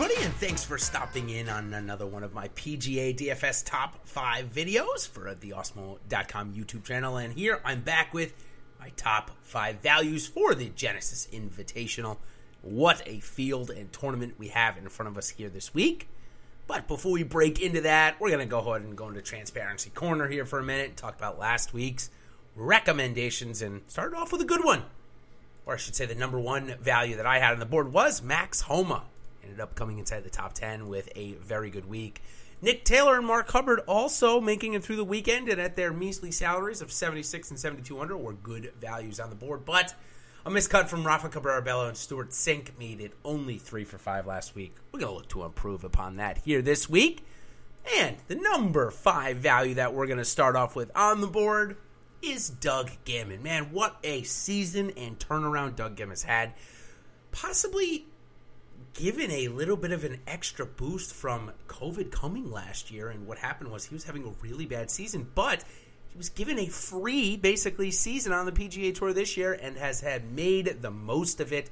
Everybody, and thanks for stopping in on another one of my PGA DFS top five videos for the Awesemo.com YouTube channel. And here I'm back with my top five values for the Genesis Invitational. What a field and tournament we have in front of us here this week. But before we break into that, we're going to go ahead and go into Transparency Corner here for a minute and talk about last week's recommendations and start off with a good one. Or I should say, the number one value that I had on the board was Max Homa. Ended up coming inside the top 10 with a very good week. Nick Taylor and Mark Hubbard also making it through the weekend and at their measly salaries of 76 and 7200 were good values on the board. But a miscut from Rafa Cabrera Bello and Stewart Cink made it only 3 for 5 last week. We're going to look to improve upon that here this week. And the number 5 value that we're going to start off with on the board is Doug Ghim. Man, what a season and turnaround Doug Ghim's had. Possibly given a little bit of an extra boost from COVID coming last year. And what happened was he was having a really bad season, but he was given a free, basically, season on the PGA Tour this year and has had made the most of it.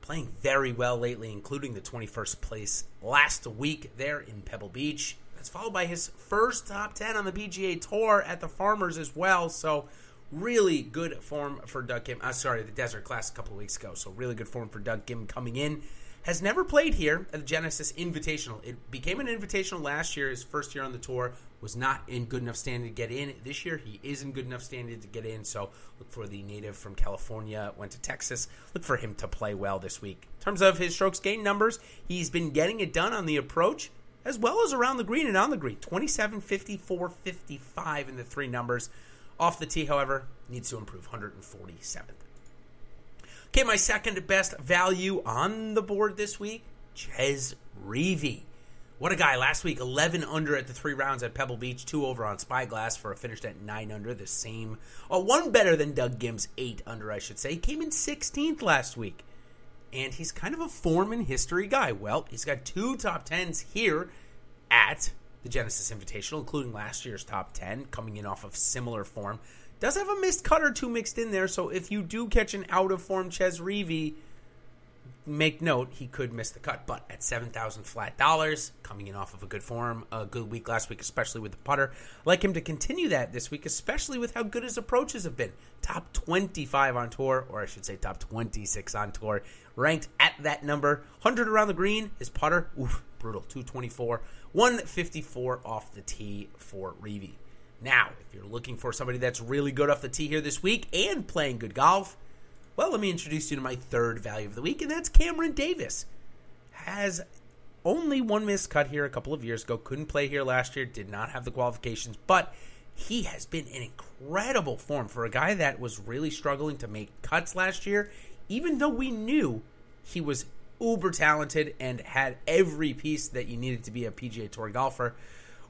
Playing very well lately, including the 21st place last week there in Pebble Beach. That's followed by his first top 10 on the PGA Tour at the Farmers as well. So, really good form for Doug Ghim. Uh, sorry, the Desert Class a couple weeks ago. So, really good form for Doug Ghim coming in has never played here at the Genesis Invitational. It became an invitational last year. His first year on the tour was not in good enough standing to get in. This year, he is in good enough standing to get in. So look for the native from California, went to Texas. Look for him to play well this week. In terms of his strokes gain numbers, he's been getting it done on the approach as well as around the green and on the green. 27, 54, 55 in the three numbers. Off the tee, however, needs to improve 147th. Okay, my second best value on the board this week, Chez Reavie. What a guy. Last week, 11 under at the three rounds at Pebble Beach, two over on Spyglass for a finish at 9 under, the same. Oh, one better than Doug Ghim's 8 under, I should say. He came in 16th last week. And he's kind of a form and history guy. Well, he's got two top 10s here at the Genesis Invitational, including last year's top 10, coming in off of similar form does have a missed cut or two mixed in there. So if you do catch an out of form Chez Reavie, make note he could miss the cut. But at seven thousand flat dollars, coming in off of a good form, a good week last week, especially with the putter, like him to continue that this week, especially with how good his approaches have been. Top twenty five on tour, or I should say top twenty six on tour, ranked at that number. Hundred around the green, his putter, oof, brutal. Two twenty four, one fifty four off the tee for Reavie. Now, if you're looking for somebody that's really good off the tee here this week and playing good golf, well, let me introduce you to my third value of the week, and that's Cameron Davis. Has only one missed cut here a couple of years ago, couldn't play here last year, did not have the qualifications, but he has been in incredible form for a guy that was really struggling to make cuts last year, even though we knew he was uber talented and had every piece that you needed to be a PGA Tour golfer.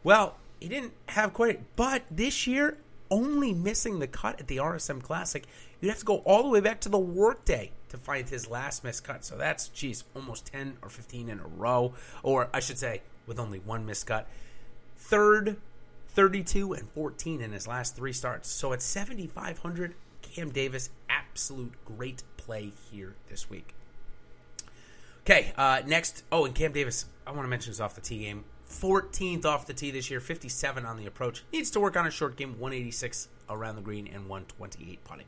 Well, he didn't have quite. But this year, only missing the cut at the RSM Classic, you'd have to go all the way back to the workday to find his last missed cut. So that's, geez, almost 10 or 15 in a row. Or I should say, with only one missed cut. Third, 32, and 14 in his last three starts. So at 7,500, Cam Davis, absolute great play here this week. Okay, uh, next. Oh, and Cam Davis, I want to mention his off the tee game 14th off the tee this year, 57 on the approach. Needs to work on a short game, 186 around the green and 128 putting.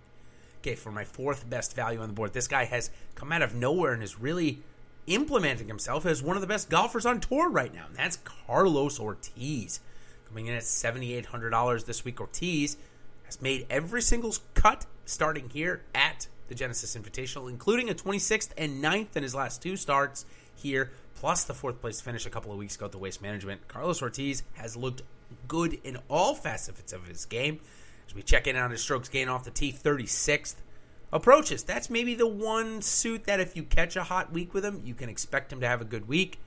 Okay, for my fourth best value on the board, this guy has come out of nowhere and is really implementing himself as one of the best golfers on tour right now. And that's Carlos Ortiz. Coming in at $7,800 this week, Ortiz has made every single cut starting here at the Genesis Invitational, including a 26th and 9th in his last two starts here, plus the fourth place finish a couple of weeks ago at the Waste Management. Carlos Ortiz has looked good in all facets of his game. As we check in on his strokes gain off the tee, 36th. Approaches, that's maybe the one suit that if you catch a hot week with him, you can expect him to have a good week.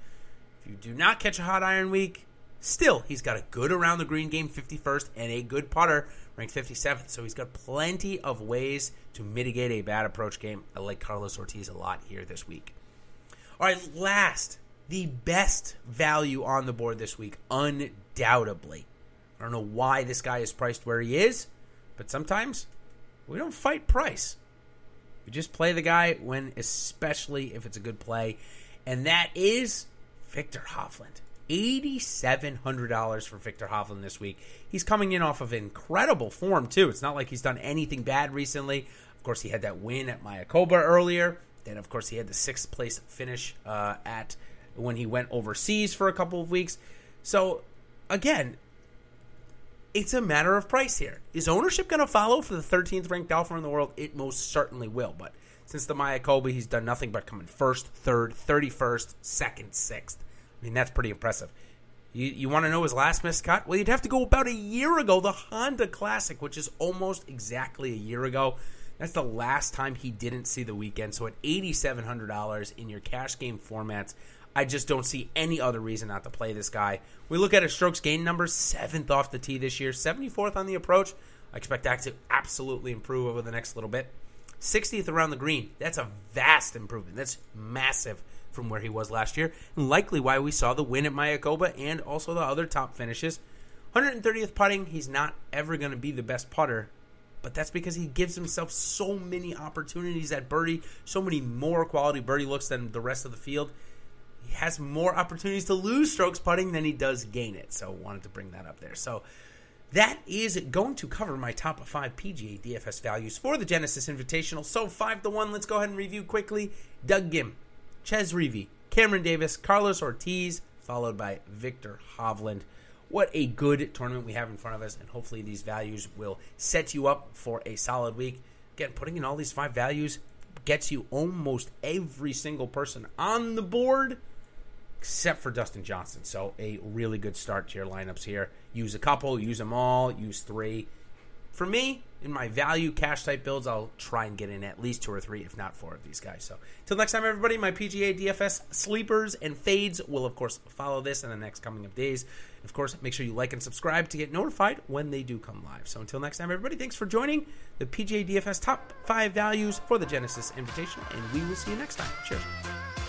If you do not catch a hot iron week, still, he's got a good around the green game, 51st, and a good putter, ranked 57th. So he's got plenty of ways to mitigate a bad approach game. I like Carlos Ortiz a lot here this week. All right, last, the best value on the board this week, undoubtedly. I don't know why this guy is priced where he is, but sometimes we don't fight price. We just play the guy when, especially if it's a good play, and that is Viktor Hovland. $8,700 for Viktor Hovland this week. He's coming in off of incredible form, too. It's not like he's done anything bad recently. Of course, he had that win at Mayakoba earlier. Then, of course, he had the sixth place finish uh, at when he went overseas for a couple of weeks. So, again, it's a matter of price here. Is ownership going to follow for the 13th ranked golfer in the world? It most certainly will. But since the Mayakoba, he's done nothing but coming first, third, 31st, second, sixth. I mean, that's pretty impressive. You, you want to know his last missed cut? Well, you'd have to go about a year ago, the Honda Classic, which is almost exactly a year ago. That's the last time he didn't see the weekend. So at $8,700 in your cash game formats, I just don't see any other reason not to play this guy. We look at his strokes gain numbers, seventh off the tee this year, 74th on the approach. I expect that to absolutely improve over the next little bit. 60th around the green. That's a vast improvement. That's massive from where he was last year, and likely why we saw the win at Mayakoba and also the other top finishes. 130th putting, he's not ever going to be the best putter, but that's because he gives himself so many opportunities at birdie, so many more quality birdie looks than the rest of the field. He has more opportunities to lose strokes putting than he does gain it. So wanted to bring that up there. So that is going to cover my top five PGA DFS values for the Genesis Invitational. So five to one. Let's go ahead and review quickly. Doug Ghim, Chez Reavie, Cameron Davis, Carlos Ortiz, followed by Viktor Hovland. What a good tournament we have in front of us, and hopefully these values will set you up for a solid week. Again, putting in all these five values gets you almost every single person on the board except for Dustin Johnson. So a really good start to your lineups here. Use a couple, use them all, use three. For me, in my value cash type builds, I'll try and get in at least two or three, if not four of these guys. So, until next time, everybody, my PGA DFS sleepers and fades will, of course, follow this in the next coming of days. Of course, make sure you like and subscribe to get notified when they do come live. So, until next time, everybody, thanks for joining the PGA DFS top five values for the Genesis Invitational, and we will see you next time. Cheers.